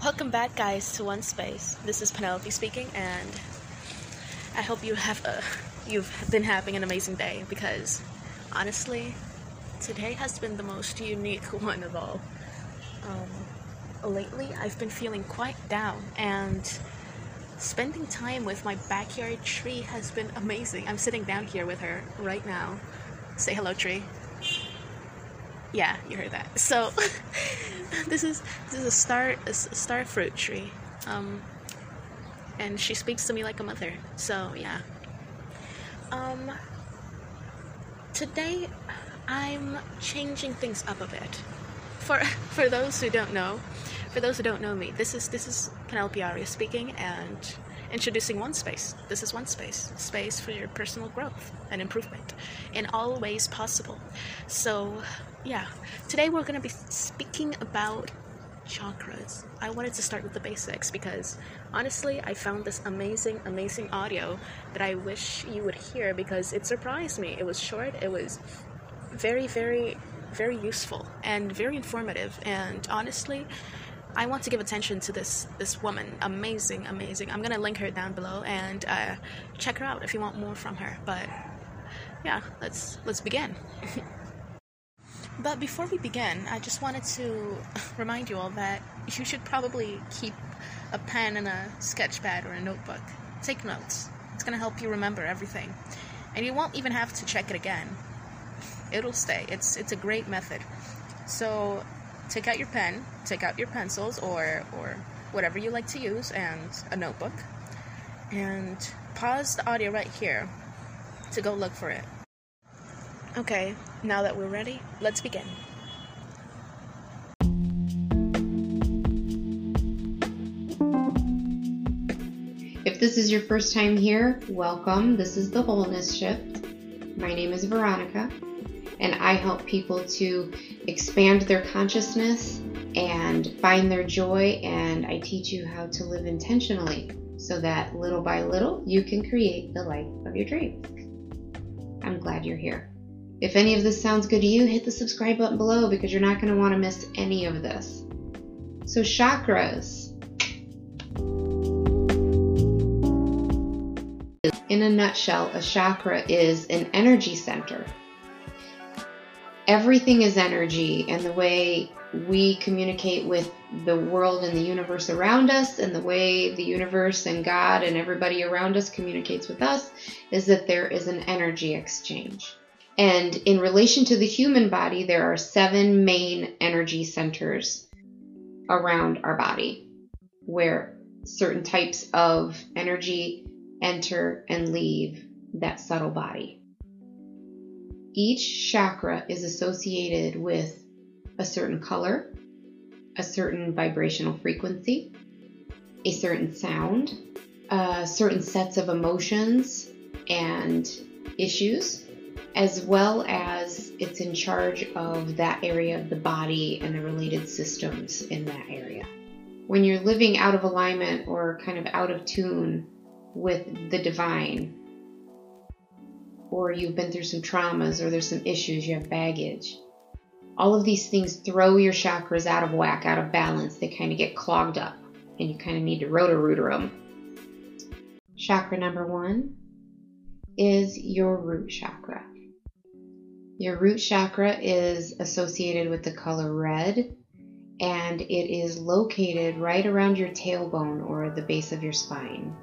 Welcome back, guys, to One Space. This is Penelope speaking, and I hope you have a, you've been having an amazing day because honestly, today has been the most unique one of all. Um, lately, I've been feeling quite down, and spending time with my backyard tree has been amazing. I'm sitting down here with her right now. Say hello, tree. Yeah, you heard that. So, this is this is a star a star fruit tree, um, and she speaks to me like a mother. So yeah. Um, today, I'm changing things up a bit. For for those who don't know, for those who don't know me, this is this is Penelope Aria speaking and introducing One Space. This is One Space, space for your personal growth and improvement in all ways possible. So, yeah, today we're going to be speaking about chakras. I wanted to start with the basics because honestly, I found this amazing, amazing audio that I wish you would hear because it surprised me. It was short, it was very, very, very useful and very informative, and honestly, I want to give attention to this this woman. Amazing, amazing. I'm gonna link her down below and uh, check her out if you want more from her. But yeah, let's let's begin. but before we begin, I just wanted to remind you all that you should probably keep a pen and a sketch pad or a notebook. Take notes. It's gonna help you remember everything, and you won't even have to check it again. It'll stay. It's it's a great method. So take out your pen, take out your pencils or or whatever you like to use and a notebook and pause the audio right here to go look for it. Okay, now that we're ready, let's begin. If this is your first time here, welcome. This is the Wholeness Shift. My name is Veronica, and I help people to expand their consciousness and find their joy. And I teach you how to live intentionally so that little by little you can create the life of your dreams. I'm glad you're here. If any of this sounds good to you, hit the subscribe button below because you're not going to want to miss any of this. So, chakras. In a nutshell, a chakra is an energy center everything is energy and the way we communicate with the world and the universe around us and the way the universe and God and everybody around us communicates with us is that there is an energy exchange. And in relation to the human body, there are seven main energy centers around our body where certain types of energy enter and leave that subtle body. Each chakra is associated with a certain color, a certain vibrational frequency, a certain sound, uh, certain sets of emotions and issues, as well as it's in charge of that area of the body and the related systems in that area. When you're living out of alignment or kind of out of tune with the divine, or you've been through some traumas, or there's some issues, you have baggage. All of these things throw your chakras out of whack, out of balance. They kind of get clogged up, and you kind of need to roto-rooter them. Chakra number one is your root chakra. Your root chakra is associated with the color red, and it is located right around your tailbone or the base of your spine.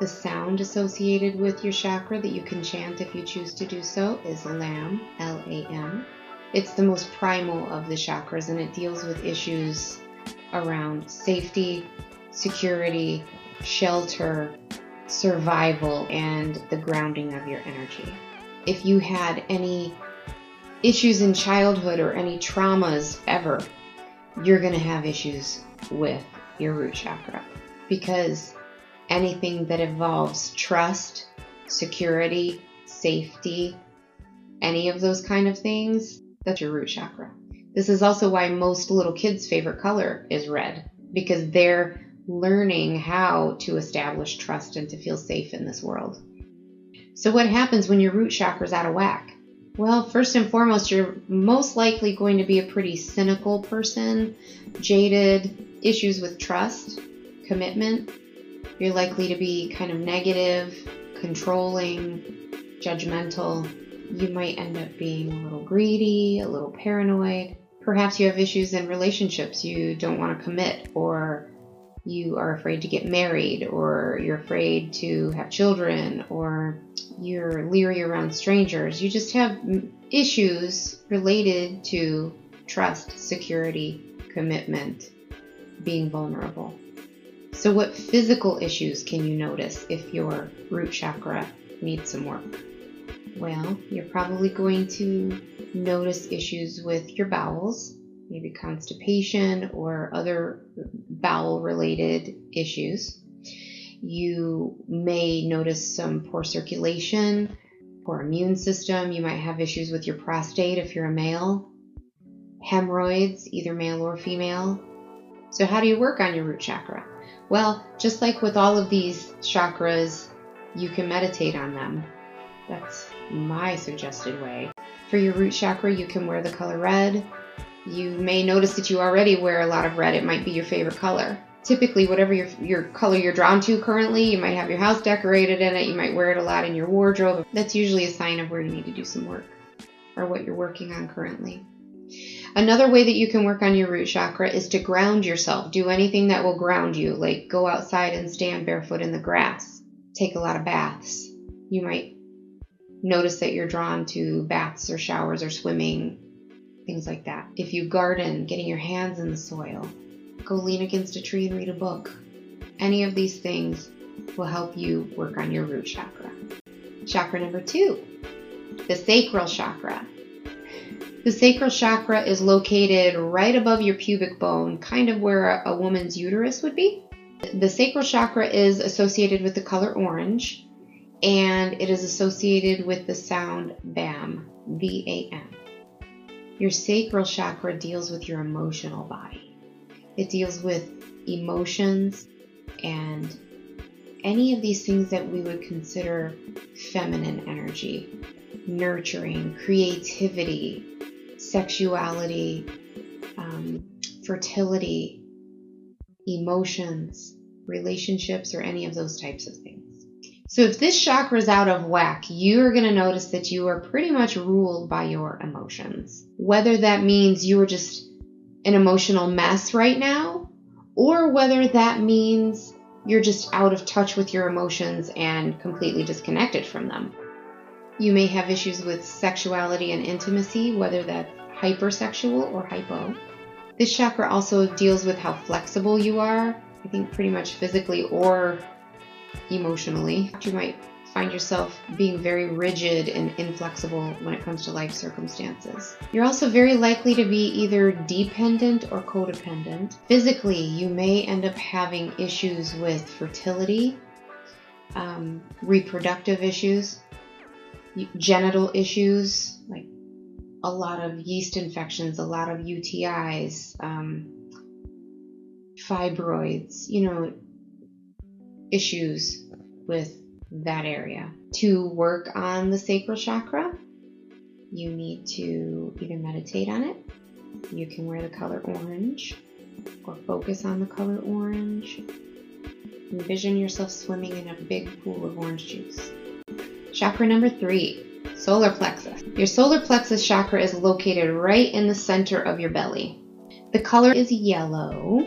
The sound associated with your chakra that you can chant if you choose to do so is Lam, L A M. It's the most primal of the chakras and it deals with issues around safety, security, shelter, survival, and the grounding of your energy. If you had any issues in childhood or any traumas ever, you're going to have issues with your root chakra because anything that involves trust, security, safety, any of those kind of things, that's your root chakra. This is also why most little kids' favorite color is red, because they're learning how to establish trust and to feel safe in this world. So, what happens when your root chakra is out of whack? Well, first and foremost, you're most likely going to be a pretty cynical person, jaded, issues with trust, commitment. You're likely to be kind of negative, controlling, judgmental. You might end up being a little greedy, a little paranoid. Perhaps you have issues in relationships. You don't want to commit, or you are afraid to get married, or you're afraid to have children, or you're leery around strangers. You just have issues related to trust, security, commitment, being vulnerable. So, what physical issues can you notice if your root chakra needs some work? Well, you're probably going to notice issues with your bowels, maybe constipation or other bowel related issues. You may notice some poor circulation, poor immune system. You might have issues with your prostate if you're a male, hemorrhoids, either male or female. So, how do you work on your root chakra? Well, just like with all of these chakras, you can meditate on them. That's my suggested way. For your root chakra, you can wear the color red. You may notice that you already wear a lot of red. It might be your favorite color. Typically, whatever your, your color you're drawn to currently, you might have your house decorated in it. You might wear it a lot in your wardrobe. That's usually a sign of where you need to do some work or what you're working on currently. Another way that you can work on your root chakra is to ground yourself. Do anything that will ground you, like go outside and stand barefoot in the grass, take a lot of baths. You might notice that you're drawn to baths or showers or swimming, things like that. If you garden, getting your hands in the soil, go lean against a tree and read a book. Any of these things will help you work on your root chakra. Chakra number two, the sacral chakra. The sacral chakra is located right above your pubic bone, kind of where a woman's uterus would be. The sacral chakra is associated with the color orange and it is associated with the sound BAM, B A M. Your sacral chakra deals with your emotional body, it deals with emotions and any of these things that we would consider feminine energy, nurturing, creativity, sexuality, um, fertility, emotions, relationships, or any of those types of things. So if this chakra is out of whack, you are going to notice that you are pretty much ruled by your emotions. Whether that means you are just an emotional mess right now, or whether that means you're just out of touch with your emotions and completely disconnected from them. You may have issues with sexuality and intimacy, whether that's hypersexual or hypo. This chakra also deals with how flexible you are, I think pretty much physically or emotionally. You might find yourself being very rigid and inflexible when it comes to life circumstances. You're also very likely to be either dependent or codependent. Physically, you may end up having issues with fertility, um, reproductive issues, genital issues, like a lot of yeast infections, a lot of UTIs, um, fibroids, you know, issues with that area. To work on the sacral chakra, you need to either meditate on it, you can wear the color orange, or focus on the color orange. Envision yourself swimming in a big pool of orange juice. Chakra number three, solar plexus. Your solar plexus chakra is located right in the center of your belly. The color is yellow,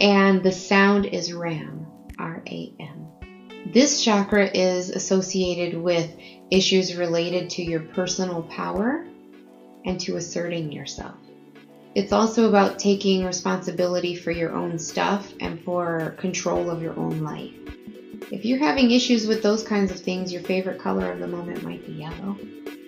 and the sound is ram. R A M. This chakra is associated with issues related to your personal power and to asserting yourself. It's also about taking responsibility for your own stuff and for control of your own life. If you're having issues with those kinds of things, your favorite color of the moment might be yellow.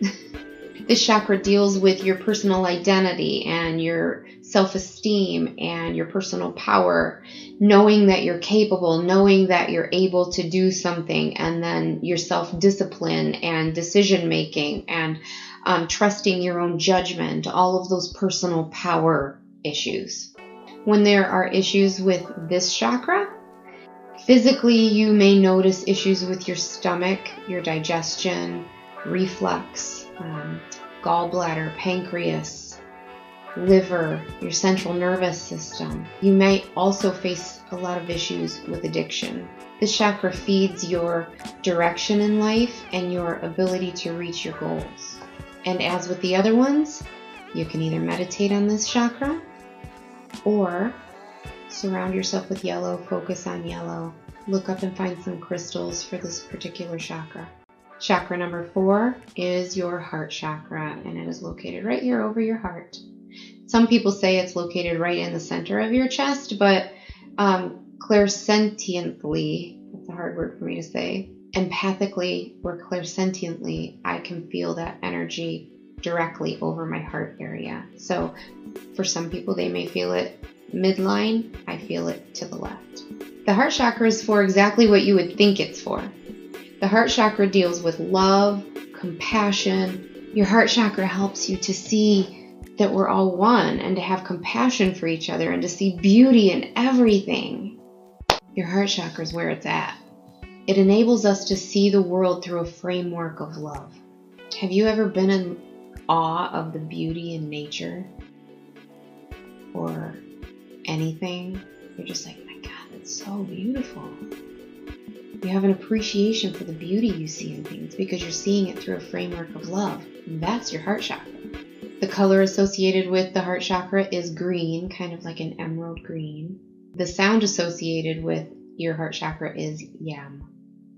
this chakra deals with your personal identity and your self esteem and your personal power knowing that you're capable, knowing that you're able to do something, and then your self discipline and decision making and um, trusting your own judgment, all of those personal power issues. When there are issues with this chakra, physically you may notice issues with your stomach, your digestion, reflux, um, gallbladder, pancreas, liver, your central nervous system. You might also face a lot of issues with addiction. This chakra feeds your direction in life and your ability to reach your goals. And as with the other ones, you can either meditate on this chakra or surround yourself with yellow, focus on yellow, look up and find some crystals for this particular chakra. Chakra number four is your heart chakra, and it is located right here over your heart. Some people say it's located right in the center of your chest, but um, clairsentiently, that's a hard word for me to say, empathically or clairsentiently, I can feel that energy directly over my heart area. So for some people, they may feel it midline, I feel it to the left. The heart chakra is for exactly what you would think it's for. The heart chakra deals with love, compassion. Your heart chakra helps you to see that we're all one and to have compassion for each other and to see beauty in everything. Your heart chakra is where it's at. It enables us to see the world through a framework of love. Have you ever been in awe of the beauty in nature? Or anything? You're just like, my God, that's so beautiful. You have an appreciation for the beauty you see in things because you're seeing it through a framework of love. That's your heart chakra. The color associated with the heart chakra is green, kind of like an emerald green. The sound associated with your heart chakra is yam,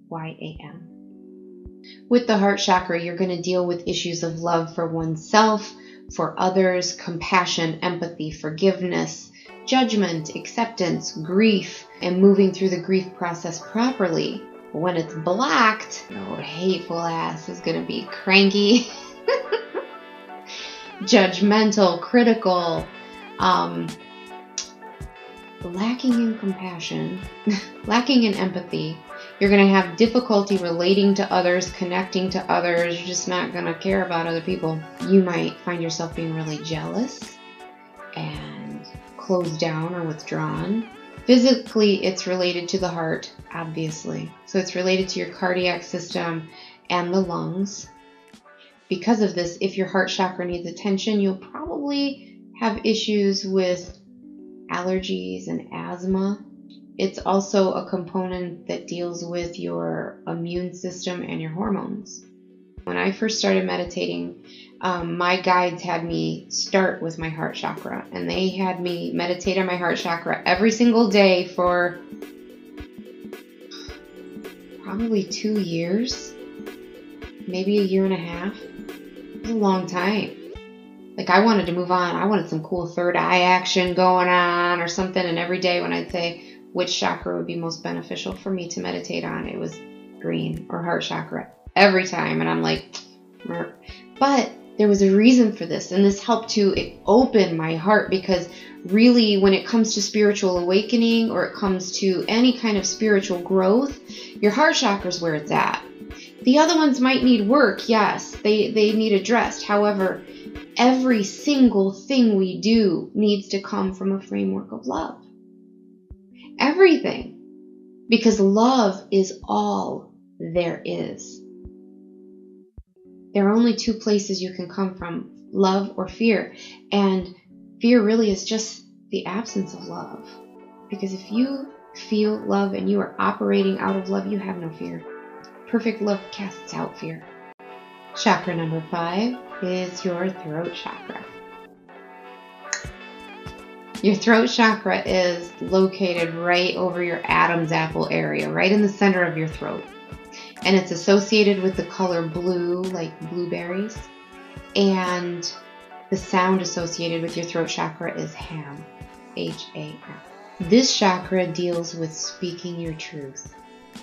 Y A M. With the heart chakra, you're going to deal with issues of love for oneself, for others, compassion, empathy, forgiveness, judgment, acceptance, grief, and moving through the grief process properly. When it's blacked, oh, hateful ass is going to be cranky. judgmental, critical, um, lacking in compassion, lacking in empathy. You're going to have difficulty relating to others, connecting to others. You're just not going to care about other people. You might find yourself being really jealous and closed down or withdrawn. Physically, it's related to the heart, obviously. So it's related to your cardiac system and the lungs because of this, if your heart chakra needs attention, you'll probably have issues with allergies and asthma. It's also a component that deals with your immune system and your hormones. When I first started meditating, um, my guides had me start with my heart chakra, and they had me meditate on my heart chakra every single day for probably two years, maybe a year and a half a long time. Like I wanted to move on. I wanted some cool third eye action going on or something. And every day when I'd say which chakra would be most beneficial for me to meditate on, it was green or heart chakra every time. And I'm like, but there was a reason for this. And this helped to open my heart because really, when it comes to spiritual awakening or it comes to any kind of spiritual growth, your heart chakra is where it's at. The other ones might need work, yes, they, they need addressed. However, every single thing we do needs to come from a framework of love. Everything. Because love is all there is. There are only two places you can come from love or fear. And fear really is just the absence of love. Because if you feel love and you are operating out of love, you have no fear. Perfect love casts out fear. Chakra number five is your throat chakra. Your throat chakra is located right over your Adam's apple area, right in the center of your throat. And it's associated with the color blue, like blueberries. And the sound associated with your throat chakra is ham, H A M. This chakra deals with speaking your truth.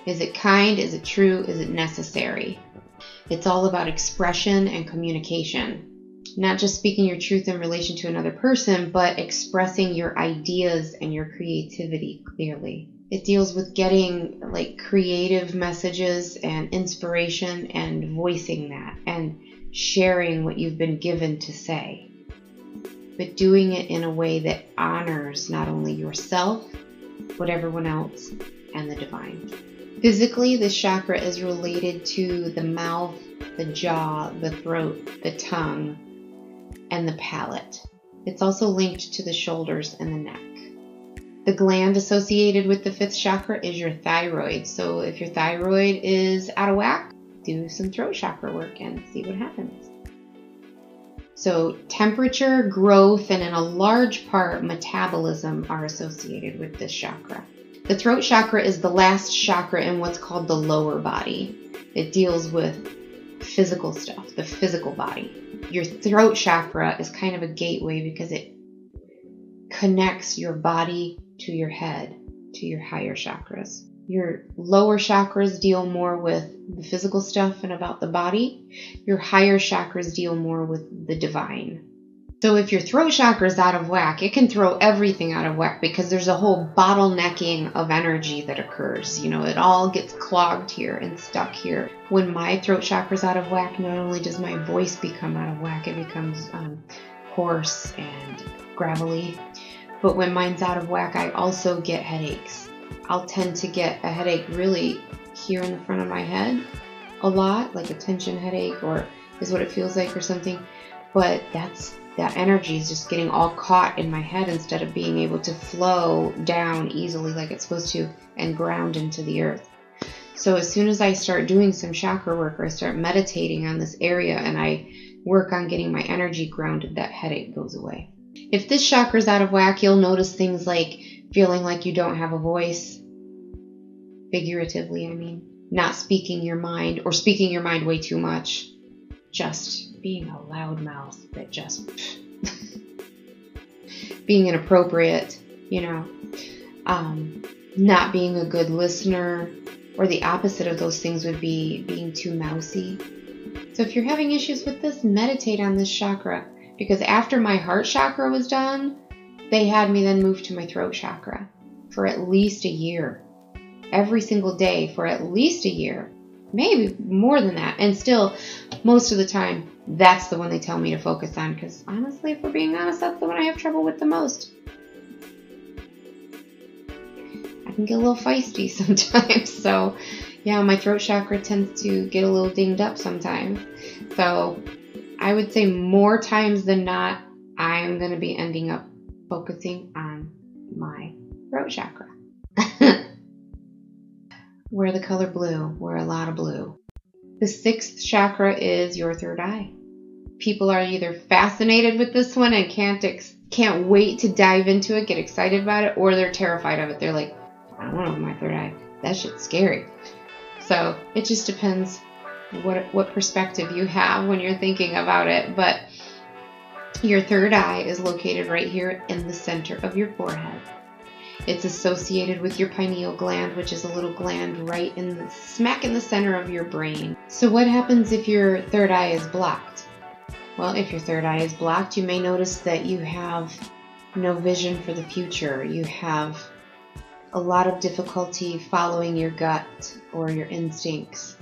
Is it kind? Is it true? Is it necessary? It's all about expression and communication. Not just speaking your truth in relation to another person, but expressing your ideas and your creativity clearly. It deals with getting like creative messages and inspiration and voicing that and sharing what you've been given to say. But doing it in a way that honors not only yourself, but everyone else and the divine. Physically, this chakra is related to the mouth the jaw, the throat, the tongue, and the palate. It's also linked to the shoulders and the neck. The gland associated with the fifth chakra is your thyroid. So if your thyroid is out of whack, do some throat chakra work and see what happens. So, temperature, growth, and in a large part, metabolism are associated with this chakra. The throat chakra is the last chakra in what's called the lower body. It deals with physical stuff, the physical body. Your throat chakra is kind of a gateway because it connects your body to your head, to your higher chakras. Your lower chakras deal more with the physical stuff and about the body. Your higher chakras deal more with the divine. So if your throat chakra is out of whack, it can throw everything out of whack because there's a whole bottlenecking of energy that occurs. You know, it all gets clogged here and stuck here. When my throat chakra is out of whack, not only does my voice become out of whack, it becomes um, hoarse and gravelly. But when mine's out of whack, I also get headaches. I'll tend to get a headache really here in the front of my head a lot, like a tension headache, or is what it feels like, or something. But that's that energy is just getting all caught in my head instead of being able to flow down easily like it's supposed to and ground into the earth. So as soon as I start doing some chakra work or I start meditating on this area and I work on getting my energy grounded, that headache goes away. If this chakra is out of whack, you'll notice things like feeling like you don't have a voice, figuratively, I mean, not speaking your mind or speaking your mind way too much, just being a loud mouth that just being inappropriate, you know, um, not being a good listener, or the opposite of those things would be being too mousy. So if you're having issues with this, meditate on this chakra because after my heart chakra was done, they had me then move to my throat chakra for at least a year. Every single day for at least a year. Maybe more than that. And still, most of the time, that's the one they tell me to focus on because honestly, if we're being honest, that's the one I have trouble with the most. I can get a little feisty sometimes. So, yeah, my throat chakra tends to get a little dinged up sometimes. So, I would say more times than not, I am going to be ending up focusing on my throat chakra. Wear the color blue, wear a lot of blue. The sixth chakra is your third eye. People are either fascinated with this one and can't ex- can't wait to dive into it, get excited about it, or they're terrified of it. They're like, I don't know, my third eye. That shit's scary. So it just depends what what perspective you have when you're thinking about it. But your third eye is located right here in the center of your forehead. It's associated with your pineal gland, which is a little gland right in the smack in the center of your brain. So what happens if your third eye is blocked? Well, if your third eye is blocked, you may notice that you have no vision for the future. You have a lot of difficulty following your gut or your instincts.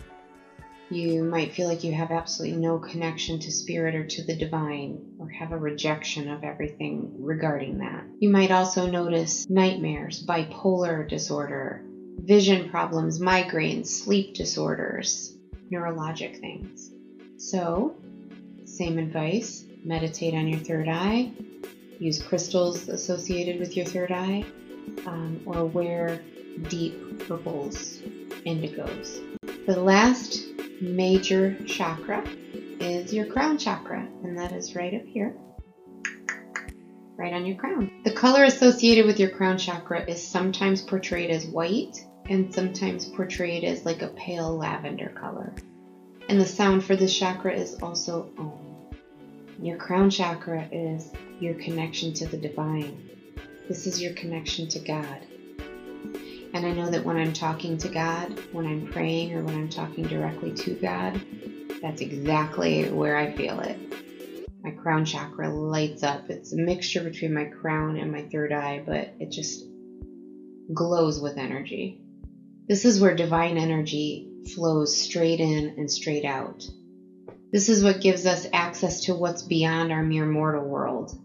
You might feel like you have absolutely no connection to spirit or to the divine, or have a rejection of everything regarding that. You might also notice nightmares, bipolar disorder, vision problems, migraines, sleep disorders, neurologic things. So, same advice meditate on your third eye, use crystals associated with your third eye, um, or wear deep purples, indigos. The last major chakra is your crown chakra, and that is right up here, right on your crown. The color associated with your crown chakra is sometimes portrayed as white and sometimes portrayed as like a pale lavender color. And the sound for this chakra is also Om. Your crown chakra is your connection to the divine. This is your connection to God. And I know that when I'm talking to God, when I'm praying, or when I'm talking directly to God, that's exactly where I feel it. My crown chakra lights up. It's a mixture between my crown and my third eye, but it just glows with energy. This is where divine energy flows straight in and straight out. This is what gives us access to what's beyond our mere mortal world.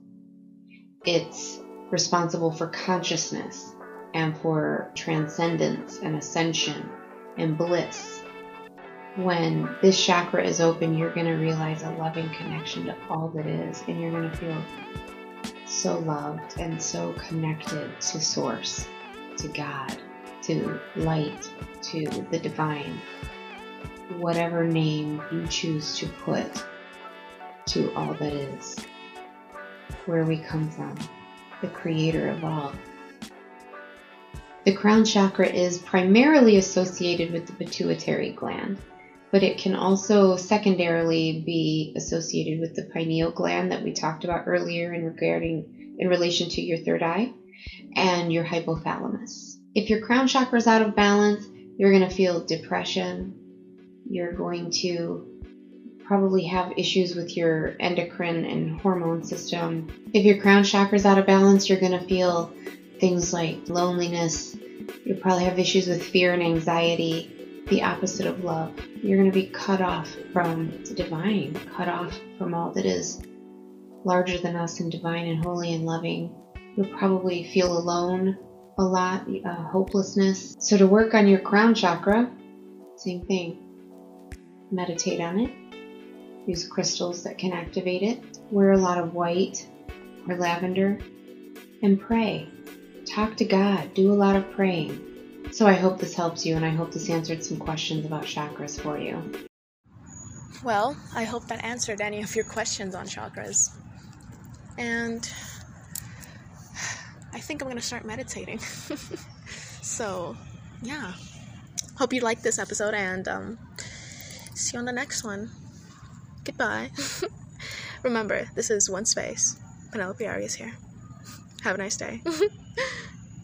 It's responsible for consciousness and for transcendence and ascension and bliss. when this chakra is open, you're going to realize a loving connection to all that is, and you're going to feel so loved and so connected to Source, to God, to light, to the divine. Whatever name you choose to put to all that is, where we come from, the creator of all. The crown chakra is primarily associated with the pituitary gland, but it can also secondarily be associated with the pineal gland that we talked about earlier in regarding in relation to your third eye and your hypothalamus. If your crown chakra is out of balance, you're going to feel depression. You're going to probably have issues with your endocrine and hormone system. If your crown chakra is out of balance, you're going to feel things like loneliness. You'll probably have issues with fear and anxiety, the opposite of love. You're going to be cut off from the divine, cut off from all that is larger than us and divine and holy and loving. You'll probably feel alone a lot, uh, hopelessness. So, to work on your crown chakra, same thing. Meditate on it use crystals that can activate it, wear a lot of white or lavender, and pray. Talk to God, do a lot of praying. So I hope this helps you and I hope this answered some questions about chakras for you. Well, I hope that answered any of your questions on chakras. And I think I'm going to start meditating. so, yeah. Hope you liked this episode and um, see you on the next one. Goodbye. Remember, this is One Space. Penelope Arias here. Have a nice day.